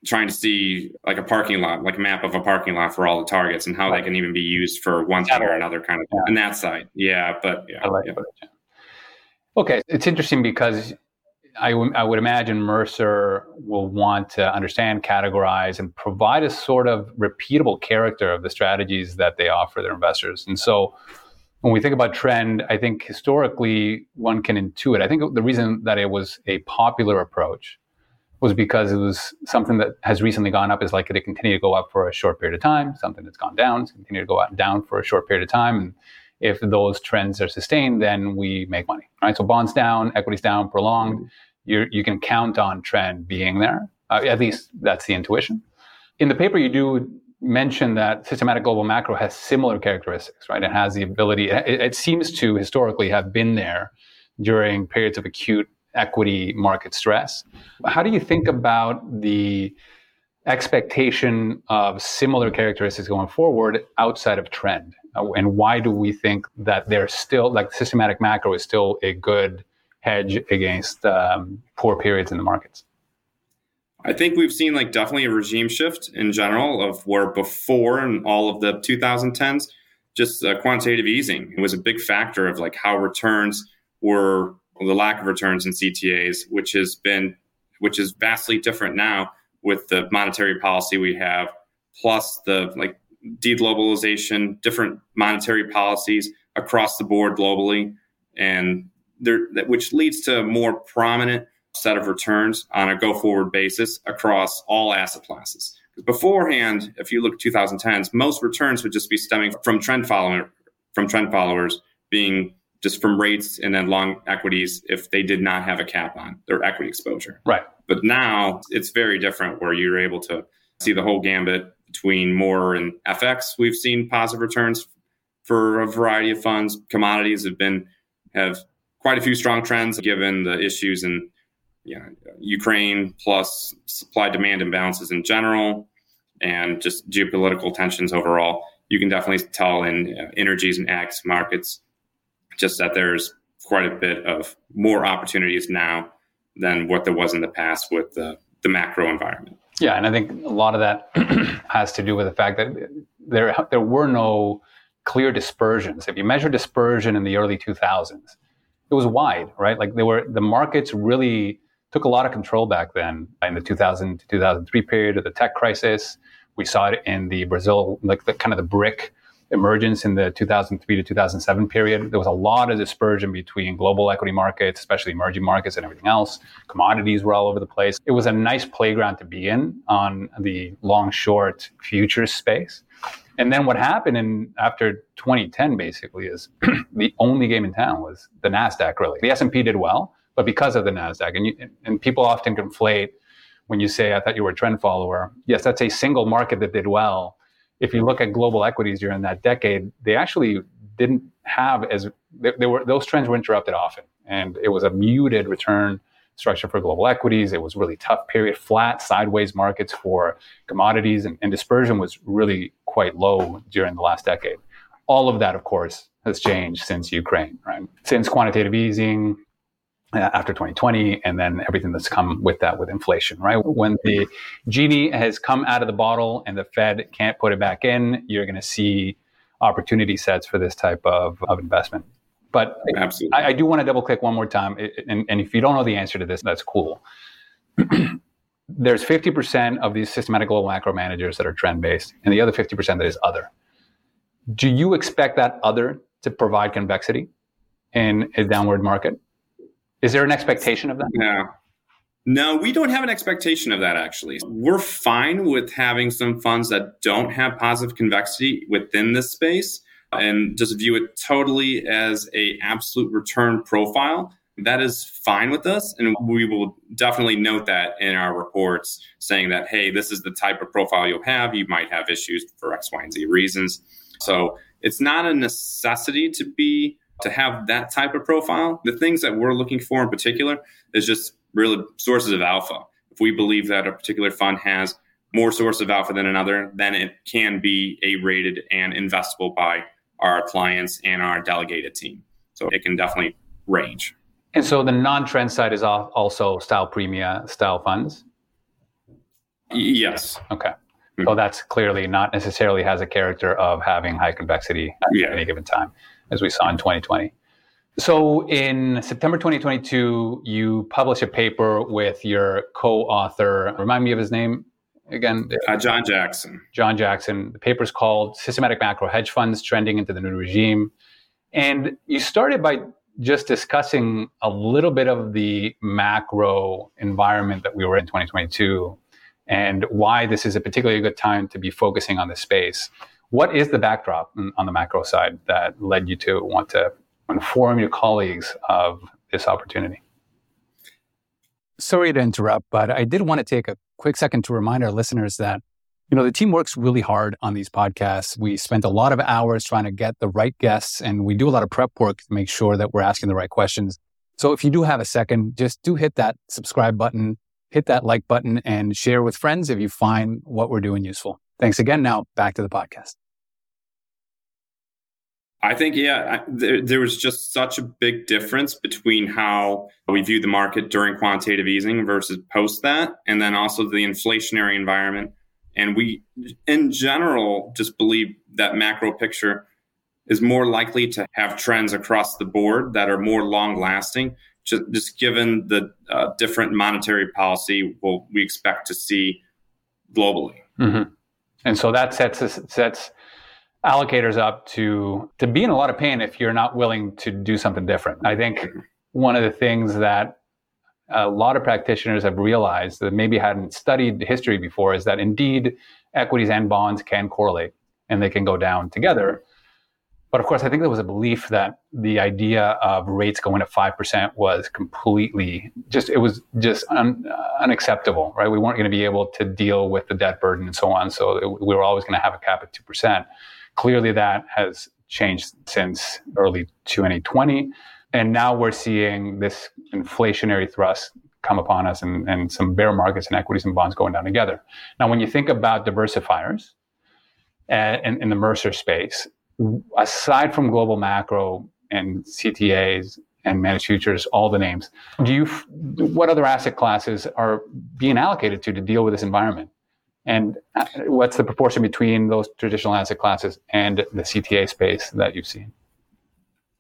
trying to see like a parking lot, like a map of a parking lot for all the targets and how right. they can even be used for one thing or another kind of yeah. on that side. Yeah, but yeah. Like yeah. Okay, it's interesting because I, w- I would imagine Mercer will want to understand, categorize, and provide a sort of repeatable character of the strategies that they offer their investors. And so when we think about trend, I think historically one can intuit. I think the reason that it was a popular approach was because it was something that has recently gone up is likely to continue to go up for a short period of time. Something that's gone down is continue to go up and down for a short period of time. And if those trends are sustained, then we make money. Right. So bonds down, equities down, prolonged. Mm-hmm. You you can count on trend being there. Uh, at least that's the intuition. In the paper, you do mention that systematic global macro has similar characteristics, right? It has the ability. It, it seems to historically have been there during periods of acute equity market stress. How do you think about the expectation of similar characteristics going forward outside of trend? Uh, and why do we think that there's still, like systematic macro is still a good hedge against um, poor periods in the markets? I think we've seen like definitely a regime shift in general of where before in all of the 2010s, just uh, quantitative easing it was a big factor of like how returns were the lack of returns in CTAs, which has been which is vastly different now with the monetary policy we have, plus the like deglobalization, different monetary policies across the board globally, and there which leads to a more prominent set of returns on a go forward basis across all asset classes. Beforehand, if you look at 2010s, most returns would just be stemming from trend following from trend followers being just from rates and then long equities if they did not have a cap on their equity exposure. Right. But now it's very different where you're able to see the whole gambit between more and FX. We've seen positive returns for a variety of funds. Commodities have been have quite a few strong trends given the issues in you know, Ukraine plus supply demand imbalances in general and just geopolitical tensions overall. You can definitely tell in uh, energies and ag markets just that there's quite a bit of more opportunities now than what there was in the past with the, the macro environment. Yeah, and I think a lot of that has to do with the fact that there there were no clear dispersions. If you measure dispersion in the early 2000s, it was wide, right? Like there were the markets really took a lot of control back then in the 2000 to 2003 period of the tech crisis. We saw it in the Brazil, like the kind of the BRIC emergence in the 2003 to 2007 period. There was a lot of dispersion between global equity markets, especially emerging markets and everything else. Commodities were all over the place. It was a nice playground to be in on the long short futures space. And then what happened in after 2010 basically is the only game in town was the Nasdaq really. The S&P did well, but because of the Nasdaq and you, and people often conflate when you say I thought you were a trend follower. Yes, that's a single market that did well if you look at global equities during that decade, they actually didn't have as they, they, were those trends were interrupted often, and it was a muted return structure for global equities. It was really tough period, flat sideways markets for commodities, and, and dispersion was really quite low during the last decade. All of that, of course, has changed since Ukraine, right? Since quantitative easing, Uh, after 2020 and then everything that's come with that with inflation right? When the genie has come out of the bottle and the fed can't put it back in you're going to see opportunity sets for this type of, of investment. But Absolutely. I, I do want to double click one more time and, and if you don't know the answer to this that's cool. There's 50% of these systematic global macro managers that are trend based and the other 50% that is other. Do you expect that other to provide convexity in a downward market is there an expectation of that? No. No, we don't have an expectation of that actually. We're fine with having some funds that don't have positive convexity within this space and just view it totally as a absolute return profile. That is fine with us and we will definitely note that in our reports saying that hey, this is the type of profile you'll have. You might have issues for X, Y, and Z reasons. So, it's not a necessity to be to have that type of profile, the things that we're looking for in particular is just really sources of alpha. If we believe that a particular fund has more source of alpha than another, then it can be A rated and investable by our clients and our delegated team. So it can definitely range. And so the non trend side is also style premia style funds? Yes. Okay. Mm-hmm. So that's clearly not necessarily has a character of having high convexity at yeah. any given time as we saw in 2020. So in September 2022, you published a paper with your co-author. Remind me of his name again. Uh, John Jackson. John Jackson. The paper is called "Systematic Macro Hedge Funds Trending into the New Regime," and you started by just discussing a little bit of the macro environment that we were in 2022 and why this is a particularly good time to be focusing on the space. What is the backdrop on the macro side that led you to want to inform your colleagues of this opportunity? Sorry to interrupt, but I did want to take a quick second to remind our listeners that you know, the team works really hard on these podcasts. We spent a lot of hours trying to get the right guests and we do a lot of prep work to make sure that we're asking the right questions. So if you do have a second, just do hit that subscribe button, hit that like button and share with friends if you find what we're doing useful. Thanks again. Now back to the podcast. I think, yeah, there, there, was just such a big difference between how we viewed the market during quantitative easing versus post that, and then also the inflationary environment and we, in general, just believe that macro picture is more likely to have trends across the board that are more long lasting, just, just given the uh, different monetary policy we'll, we expect to see globally. Mm-hmm. And so that sets us, sets allocators up to to be in a lot of pain if you're not willing to do something different. I think one of the things that a lot of practitioners have realized that maybe hadn't studied history before is that indeed equities and bonds can correlate and they can go down together. But of course, I think there was a belief that the idea of rates going to 5% was completely just, it was just un, uh, unacceptable, right? We weren't going to be able to deal with the debt burden and so on. So it, we were always going to have a cap at 2%. Clearly, that has changed since early 2020. And now we're seeing this inflationary thrust come upon us and, and some bear markets and equities and bonds going down together. Now, when you think about diversifiers uh, and, and in the Mercer space, aside from global macro and CTAs and managed futures, all the names, do you what other asset classes are being allocated to to deal with this environment? And uh, what's the proportion between those traditional asset classes and the CTA space that you've seen?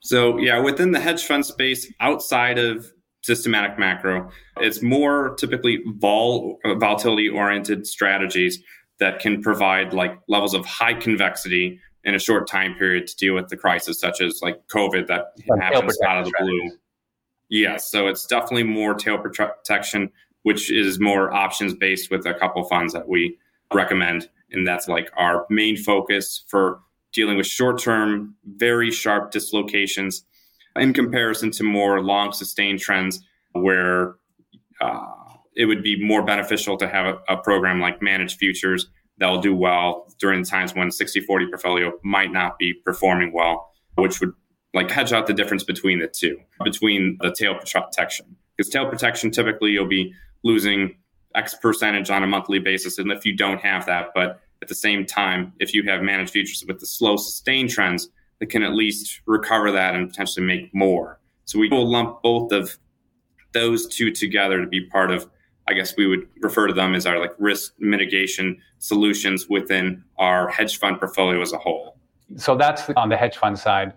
So, yeah, within the hedge fund space, outside of systematic macro, it's more typically vol- volatility oriented strategies that can provide like levels of high convexity in a short time period to deal with the crisis, such as like COVID that like happens out of the blue. Yes, so it's definitely more tail protection, which is more options based with a couple funds that we recommend. And that's like our main focus for dealing with short term, very sharp dislocations in comparison to more long sustained trends where uh, it would be more beneficial to have a, a program like managed futures that will do well during times when 60 40 portfolio might not be performing well, which would like hedge out the difference between the two, between the tail protection. Because tail protection, typically you'll be losing X percentage on a monthly basis. And if you don't have that, but at the same time, if you have managed futures with the slow sustained trends, that can at least recover that and potentially make more. So we will lump both of those two together to be part of, I guess we would refer to them as our like risk mitigation solutions within our hedge fund portfolio as a whole. So that's on the hedge fund side.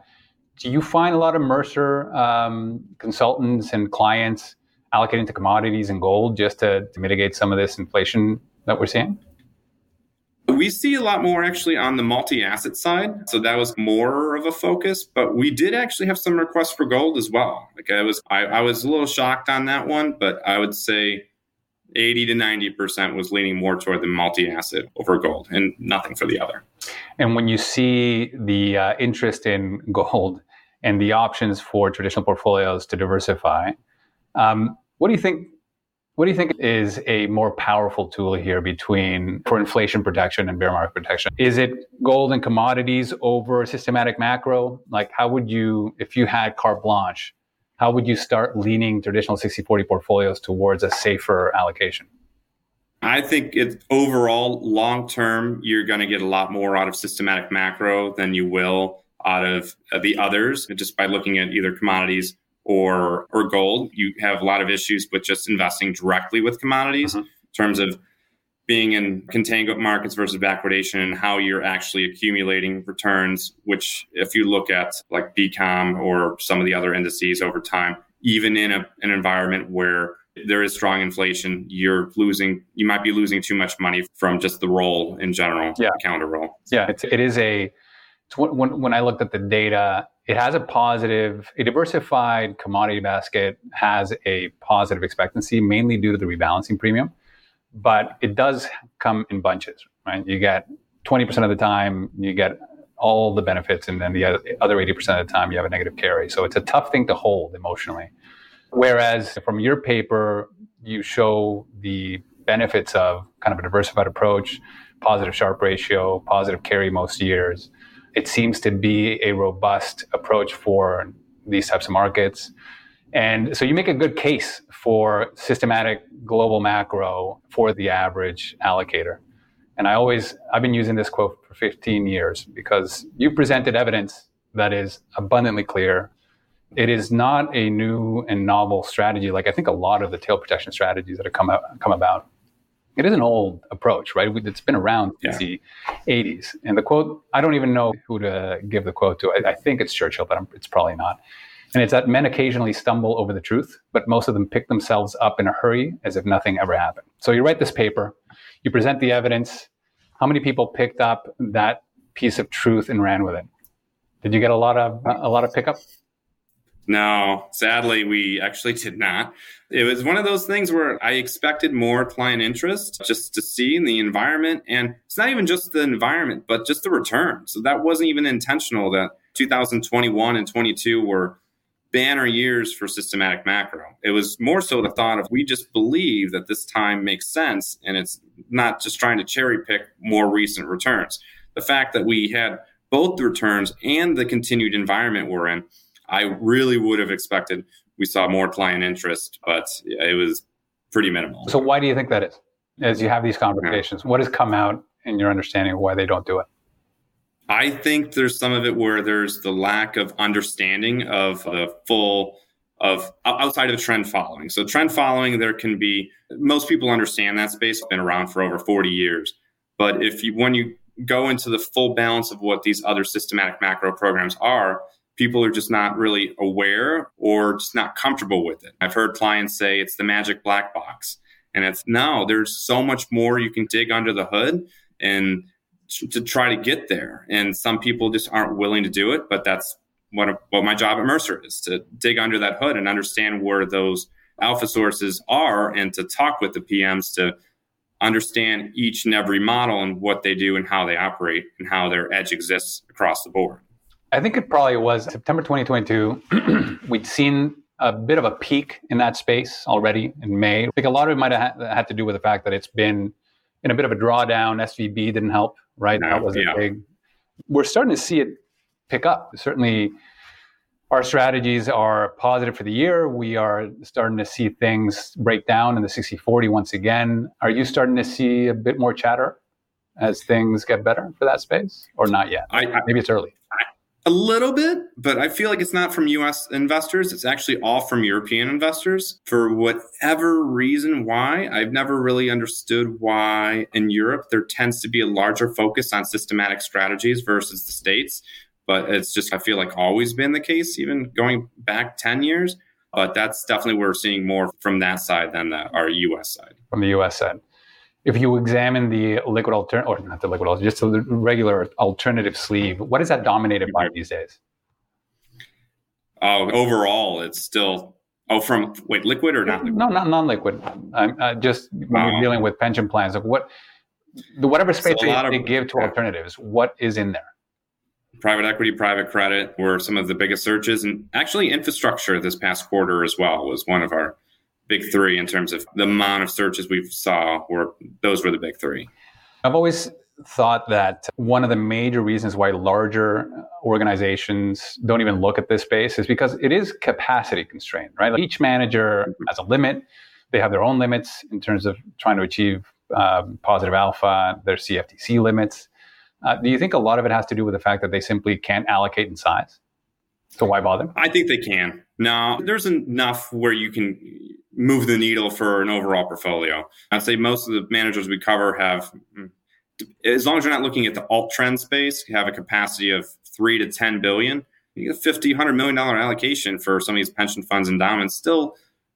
Do you find a lot of Mercer um, consultants and clients allocating to commodities and gold just to, to mitigate some of this inflation that we're seeing? We see a lot more actually on the multi asset side. So that was more of a focus, but we did actually have some requests for gold as well. Like I was, I, I was a little shocked on that one, but I would say 80 to 90% was leaning more toward the multi asset over gold and nothing for the other. And when you see the uh, interest in gold and the options for traditional portfolios to diversify, um, what do you think what do you think is a more powerful tool here between for inflation protection and bear market protection? Is it gold and commodities over systematic macro? Like how would you, if you had carte blanche, how would you start leaning traditional 60-40 portfolios towards a safer allocation? I think it's overall long term, you're going to get a lot more out of systematic macro than you will out of the others just by looking at either commodities or or gold, you have a lot of issues with just investing directly with commodities mm-hmm. in terms of being in contango markets versus backwardation and how you're actually accumulating returns, which if you look at like BCOM or some of the other indices over time, even in a, an environment where there is strong inflation, you're losing, you might be losing too much money from just the roll in general, yeah. counter roll. Yeah, it's, it is a, when, when I looked at the data it has a positive, a diversified commodity basket has a positive expectancy, mainly due to the rebalancing premium. But it does come in bunches, right? You get 20% of the time, you get all the benefits, and then the other 80% of the time, you have a negative carry. So it's a tough thing to hold emotionally. Whereas from your paper, you show the benefits of kind of a diversified approach, positive Sharpe ratio, positive carry most years. It seems to be a robust approach for these types of markets. And so you make a good case for systematic global macro for the average allocator. And I always, I've been using this quote for 15 years because you presented evidence that is abundantly clear. It is not a new and novel strategy like I think a lot of the tail protection strategies that have come, out, come about. It is an old approach, right? It's been around since yeah. the 80s. And the quote, I don't even know who to give the quote to. I, I think it's Churchill, but I'm, it's probably not. And it's that men occasionally stumble over the truth, but most of them pick themselves up in a hurry as if nothing ever happened. So you write this paper, you present the evidence. How many people picked up that piece of truth and ran with it? Did you get a lot of a lot of pickup? No, sadly, we actually did not. It was one of those things where I expected more client interest just to see in the environment. And it's not even just the environment, but just the return. So that wasn't even intentional that 2021 and 22 were banner years for systematic macro. It was more so the thought of we just believe that this time makes sense and it's not just trying to cherry pick more recent returns. The fact that we had both the returns and the continued environment we're in, I really would have expected we saw more client interest, but it was pretty minimal. So why do you think that is? As you have these conversations, yeah. what has come out in your understanding of why they don't do it? I think there's some of it where there's the lack of understanding of the full of outside of trend following. So trend following, there can be most people understand that space been around for over 40 years. But if you when you go into the full balance of what these other systematic macro programs are, people are just not really aware or just not comfortable with it. I've heard clients say it's the magic black box. And it's no, there's so much more you can dig under the hood. And to try to get there. And some people just aren't willing to do it, but that's what, what my job at Mercer is to dig under that hood and understand where those alpha sources are and to talk with the PMs to understand each and every model and what they do and how they operate and how their edge exists across the board. I think it probably was September 2022. We'd seen a bit of a peak in that space already in May. I think a lot of it might have had to do with the fact that it's been in a bit of a drawdown. SVB didn't help right? that was yeah. big. We're starting to see it pick up. Certainly, our strategies are positive for the year. We are starting to see things break down in the 60 40 once again. Are you starting to see a bit more chatter as things get better for that space, or not yet? I, I, Maybe it's early. A little bit, but I feel like it's not from US investors. It's actually all from European investors. For whatever reason, why, I've never really understood why in Europe there tends to be a larger focus on systematic strategies versus the States. But it's just, I feel like always been the case, even going back 10 years. But that's definitely where we're seeing more from that side than the, our US side. From the US side if you examine the liquid alternative, or not the liquid just the regular alternative sleeve, what is that dominated by these days? Oh, overall, it's still oh from wait liquid or not liquid? No, not non-liquid. I'm uh, just when you're dealing with pension plans, like what the whatever space they, of, they, give to alternatives, what is in there? Private equity, private credit were some of the biggest searches, and actually infrastructure this past quarter as well was one of our big three in terms of the amount of searches we saw were those were the big three. I've always thought that one of the major reasons why larger organizations don't even look at this space is because it is capacity constrained, right? Like each manager has a limit. They have their own limits in terms of trying to achieve um, positive alpha, their CFTC limits. Uh, do you think a lot of it has to do with the fact that they simply can't allocate in size? So why bother? I think they can. No, there's enough where you can move the needle for an overall portfolio. I'd say most of the managers we cover have, as long as you're not looking at the alt trend space, have a capacity of three to 10 billion. You get 50, 100 million dollar allocation for some of these pension funds and endowments still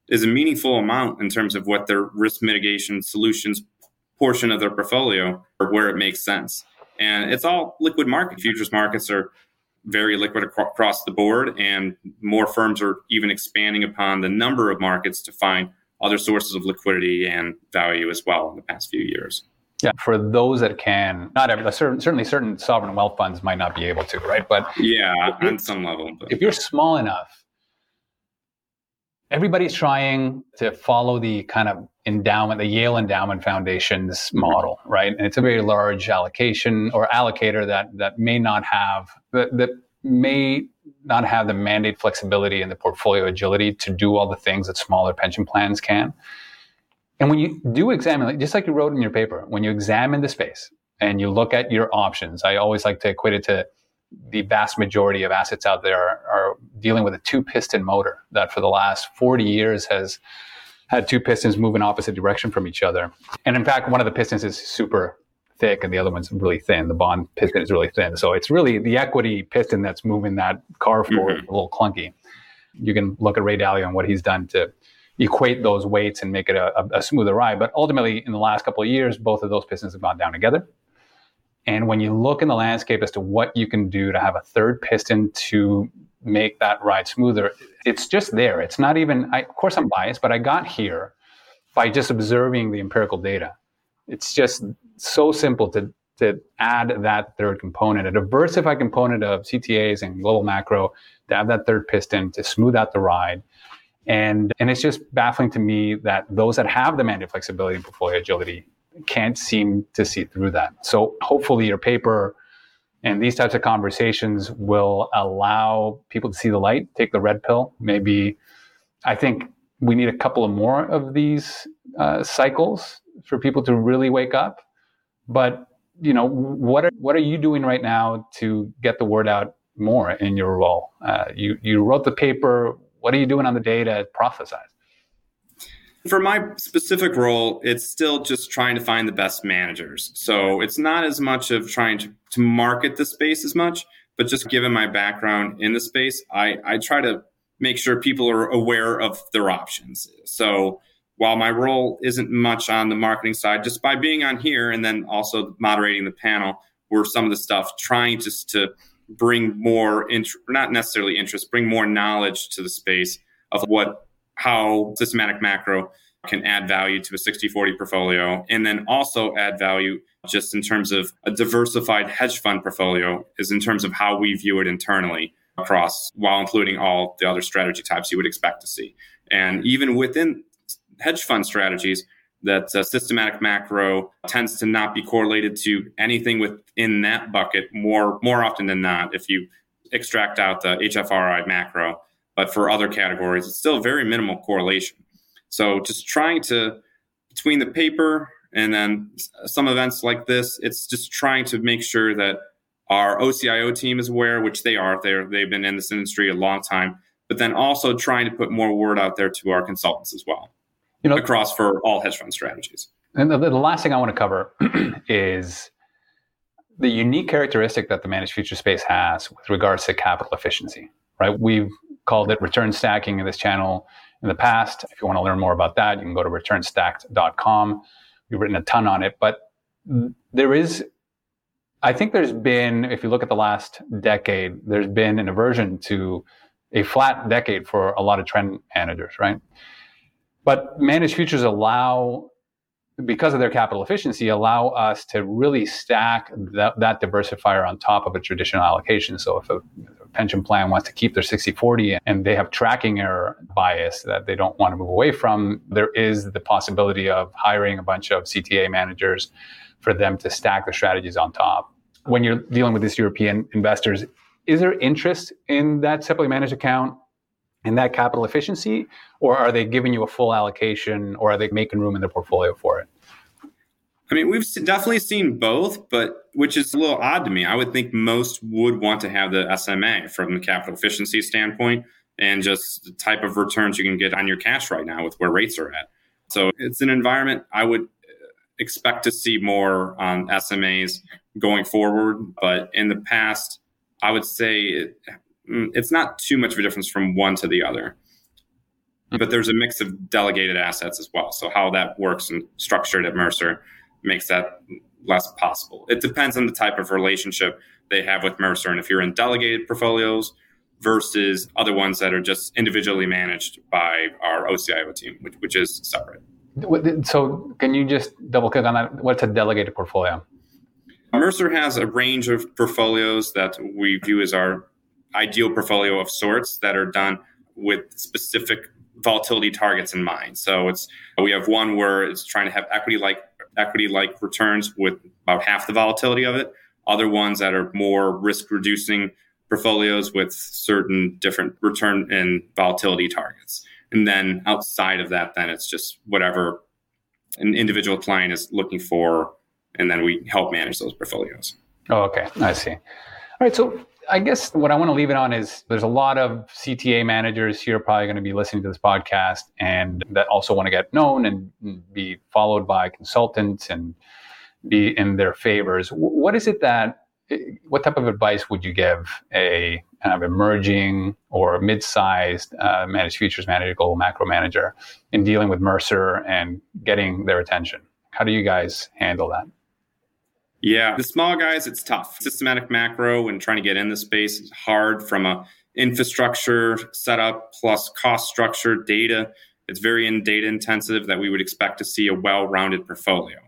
is a meaningful amount in terms of what their risk mitigation solutions portion of their portfolio or where it makes sense. And it's all liquid market. Futures markets are very liquid across the board, and more firms are even expanding upon the number of markets to find other sources of liquidity and value as well in the past few years. Yeah, for those that can, not every, certainly certain sovereign wealth funds might not be able to, right? But yeah, on some level. But. If you're small enough, everybody's trying to follow the kind of endowment, the Yale Endowment Foundation's mm-hmm. model, right? And it's a very large allocation or allocator that that may not have that, that may not have the mandate flexibility and the portfolio agility to do all the things that smaller pension plans can. And when you do examine, just like you wrote in your paper, when you examine the space and you look at your options, I always like to equate it to the vast majority of assets out there are dealing with a two piston motor that for the last 40 years has had two pistons move in opposite direction from each other. And in fact, one of the pistons is super thick and the other one's really thin. The bond piston is really thin. So it's really the equity piston that's moving that car forward mm-hmm. a little clunky. You can look at Ray Dalio and what he's done to equate those weights and make it a, a, a smoother ride. But ultimately, in the last couple of years, both of those pistons have gone down together. And when you look in the landscape as to what you can do to have a third piston to make that ride smoother, it's just there. It's not even, I, of course, I'm biased, but I got here by just observing the empirical data. It's just so simple to, to add that third component, a diversified component of CTAs and global macro to have that third piston to smooth out the ride. And, and it's just baffling to me that those that have the mandate flexibility and portfolio agility can't seem to see through that. So hopefully your paper and these types of conversations will allow people to see the light, take the red pill. Maybe I think we need a couple of more of these uh, cycles for people to really wake up. But you know, what are what are you doing right now to get the word out more in your role? Uh, you you wrote the paper. What are you doing on the day to prophesize? For my specific role, it's still just trying to find the best managers. So it's not as much of trying to, to market the space as much, but just given my background in the space, I, I try to make sure people are aware of their options. So while my role isn't much on the marketing side, just by being on here and then also moderating the panel were some of the stuff trying just to bring more not necessarily interest, bring more knowledge to the space of what how systematic macro can add value to a 60 40 portfolio and then also add value just in terms of a diversified hedge fund portfolio is in terms of how we view it internally across while including all the other strategy types you would expect to see. And even within hedge fund strategies that uh, systematic macro tends to not be correlated to anything within that bucket more more often than not if you extract out the hfri macro but for other categories, it's still very minimal correlation. So just trying to, between the paper and then some events like this, it's just trying to make sure that our OCIO team is aware, which they are. They're, they've been in this industry a long time, but then also trying to put more word out there to our consultants as well, you know, across for all hedge fund strategies. And the, the last thing I want to cover is the unique characteristic that the managed future space has with regards to capital efficiency, right? We've called it return stacking in this channel in the past. If you want to learn more about that, you can go to returnstacked.com. We've written a ton on it, but there is, I think there's been, if you look at the last decade, there's been an aversion to a flat decade for a lot of trend managers, right? But managed futures allow because of their capital efficiency, allow us to really stack that, that diversifier on top of a traditional allocation. So if a, a pension plan wants to keep their 60-40 and they have tracking error bias that they don't want to move away from, there is the possibility of hiring a bunch of CTA managers for them to stack the strategies on top. When you're dealing with these European investors, is there interest in that separately managed account in that capital efficiency, or are they giving you a full allocation, or are they making room in their portfolio for it? I mean, we've definitely seen both, but which is a little odd to me. I would think most would want to have the SMA from the capital efficiency standpoint and just the type of returns you can get on your cash right now with where rates are at. So it's an environment I would expect to see more on SMAs going forward. But in the past, I would say Mm, Mm, it's not too much of a difference from one to the other. But there's a mix of delegated assets as well. So how that works and structured at Mercer makes that less possible. It depends on the type of relationship they have with Mercer. And if you're in delegated portfolios versus other ones that are just individually managed by our OCIO team, which, which is separate. So, can you just double click on that? What's a delegated portfolio? Mercer has a range of portfolios that we view as our ideal portfolio of sorts that are done with specific volatility targets in mind. So it's we have one where it's trying to have equity like equity like returns with about half the volatility of it. Other ones that are more risk reducing portfolios with certain different return and volatility targets. And then outside of that, then it's just whatever an individual client is looking for and then we help manage those portfolios. Oh, okay. I see. All right. So I guess what I want to leave it on is there's a lot of CTA managers here probably going to be listening to this podcast and that also want to get known and be followed by consultants and be in their favors. What is it that, what type of advice would you give a kind of emerging or mid-sized uh, managed futures manager, global macro manager in dealing with Mercer and getting their attention? How do you guys handle that? Yeah, the small guys, it's tough. Systematic macro and trying to get in the space is hard from a infrastructure setup plus cost structure data. It's very in data intensive that we would expect to see a well-rounded portfolio.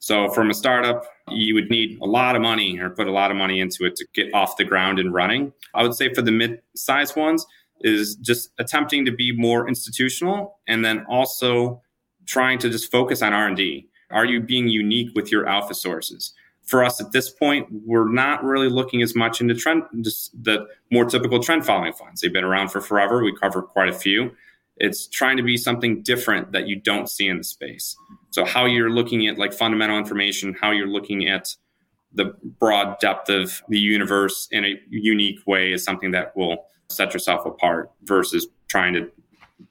So from a startup, you would need a lot of money or put a lot of money into it to get off the ground and running. I would say for the mid-sized ones is just attempting to be more institutional and then also trying to just focus on R&D. Are you being unique with your alpha sources? For us at this point, we're not really looking as much into trend, the more typical trend following funds. They've been around for forever. We cover quite a few. It's trying to be something different that you don't see in the space. So how you're looking at like fundamental information, how you're looking at the broad depth of the universe in a unique way is something that will set yourself apart versus trying to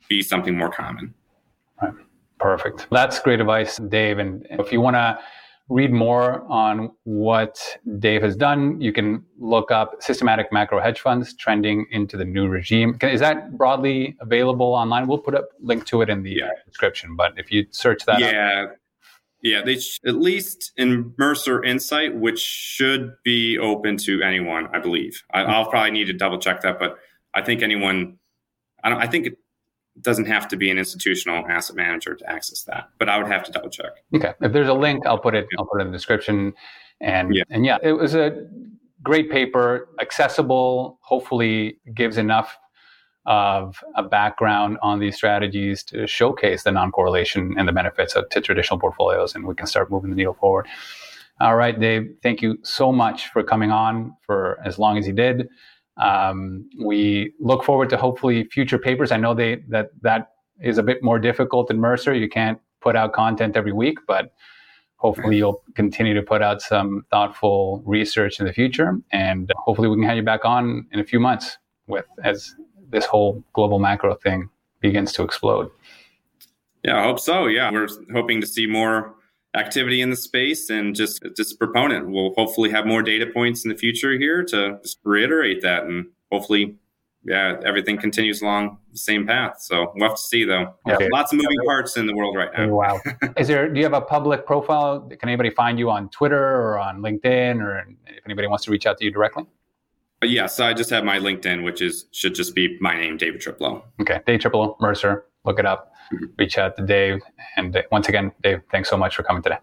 be something more common. Right. Perfect. That's great advice, Dave. And if you want to read more on what Dave has done, you can look up systematic macro hedge funds trending into the new regime. Is that broadly available online? We'll put a link to it in the uh, yeah. description, but if you search that, yeah. Up, yeah, they sh- at least in Mercer Insight, which should be open to anyone, I believe. I, will probably need to double check that, but I think anyone. I don't. I think doesn't have to be an institutional asset manager to access that, but I would have to double check. Okay, if there's a link, I'll put it. I'll put it in the description. And yeah. and yeah, it was a great paper, accessible. Hopefully, gives enough of a background on these strategies to showcase the non-correlation and the benefits of to traditional portfolios, and we can start moving the needle forward. All right, Dave. Thank you so much for coming on for as long as you did. Um, we look forward to hopefully future papers. I know they that that is a bit more difficult in Mercer. You can't put out content every week, but hopefully you'll continue to put out some thoughtful research in the future, and hopefully we can have you back on in a few months with as this whole global macro thing begins to explode. Yeah, I hope so. Yeah, we're hoping to see more activity in the space and just just proponent. We'll hopefully have more data points in the future here to just reiterate that and hopefully yeah, everything continues along the same path. So we'll have to see though. Okay. Lots of moving parts in the world right now. Wow. Is there do you have a public profile? Can anybody find you on Twitter or on LinkedIn or if anybody wants to reach out to you directly? But yes, I just have my LinkedIn, which is should just be my name, David Triplo. Okay. Dave Triplo, Mercer. Look it up reach out to Dave. And uh, once again, Dave, thanks so much for coming today.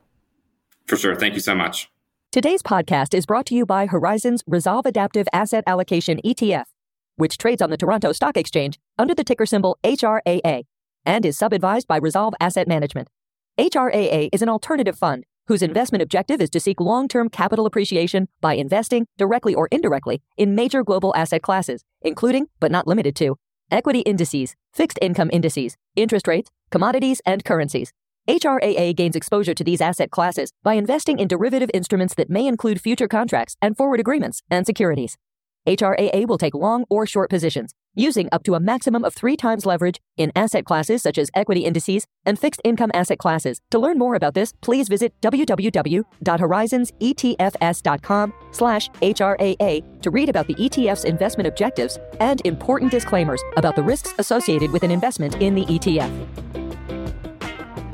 For sure. Thank you so much. Today's podcast is brought to you by Horizon's Resolve Adaptive Asset Allocation ETF, which trades on the Toronto Stock Exchange under the ticker symbol HRAA and is sub-advised by Resolve Asset Management. HRAA is an alternative fund whose investment objective is to seek long-term capital appreciation by investing, directly or indirectly, in major global asset classes, including, but not limited to, equity indices, fixed income indices, interest rates, commodities, and currencies. HRAA gains exposure to these asset classes by investing in derivative instruments that may include future contracts and forward agreements and securities. HRAA will take long or short positions, using up to a maximum of three times leverage in asset classes such as equity indices and fixed income asset classes. To learn more about this, please visit www.horizonsetfs.com slash HRAA to read about the ETF's investment objectives and important disclaimers about the risks associated with an investment in the ETF.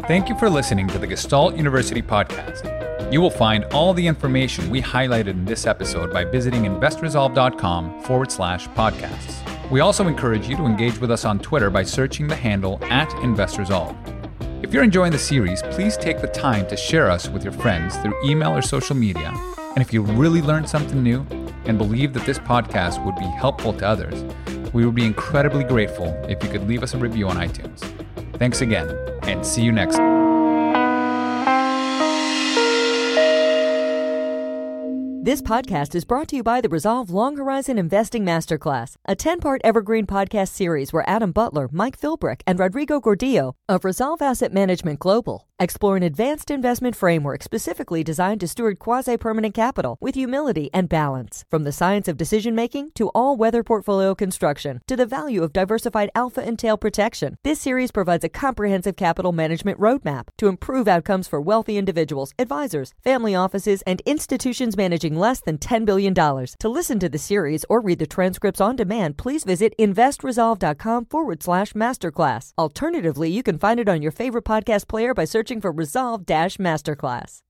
Thank you for listening to the Gestalt University podcast. You will find all the information we highlighted in this episode by visiting investresolve.com forward slash podcasts. We also encourage you to engage with us on Twitter by searching the handle at InvestResolve. If you're enjoying the series, please take the time to share us with your friends through email or social media. And if you really learned something new and believe that this podcast would be helpful to others, we would be incredibly grateful if you could leave us a review on iTunes. Thanks again, and see you next time. This podcast is brought to you by the Resolve Long Horizon Investing Masterclass, a 10 part evergreen podcast series where Adam Butler, Mike Philbrick, and Rodrigo Gordillo of Resolve Asset Management Global explore an advanced investment framework specifically designed to steward quasi permanent capital with humility and balance. From the science of decision making to all weather portfolio construction to the value of diversified alpha and tail protection, this series provides a comprehensive capital management roadmap to improve outcomes for wealthy individuals, advisors, family offices, and institutions managing less than $10 billion. To listen to the series or read the transcripts on demand, please visit investresolve.com forward slash masterclass. Alternatively, you can find it on your favorite podcast player by searching for Resolve Dash Masterclass.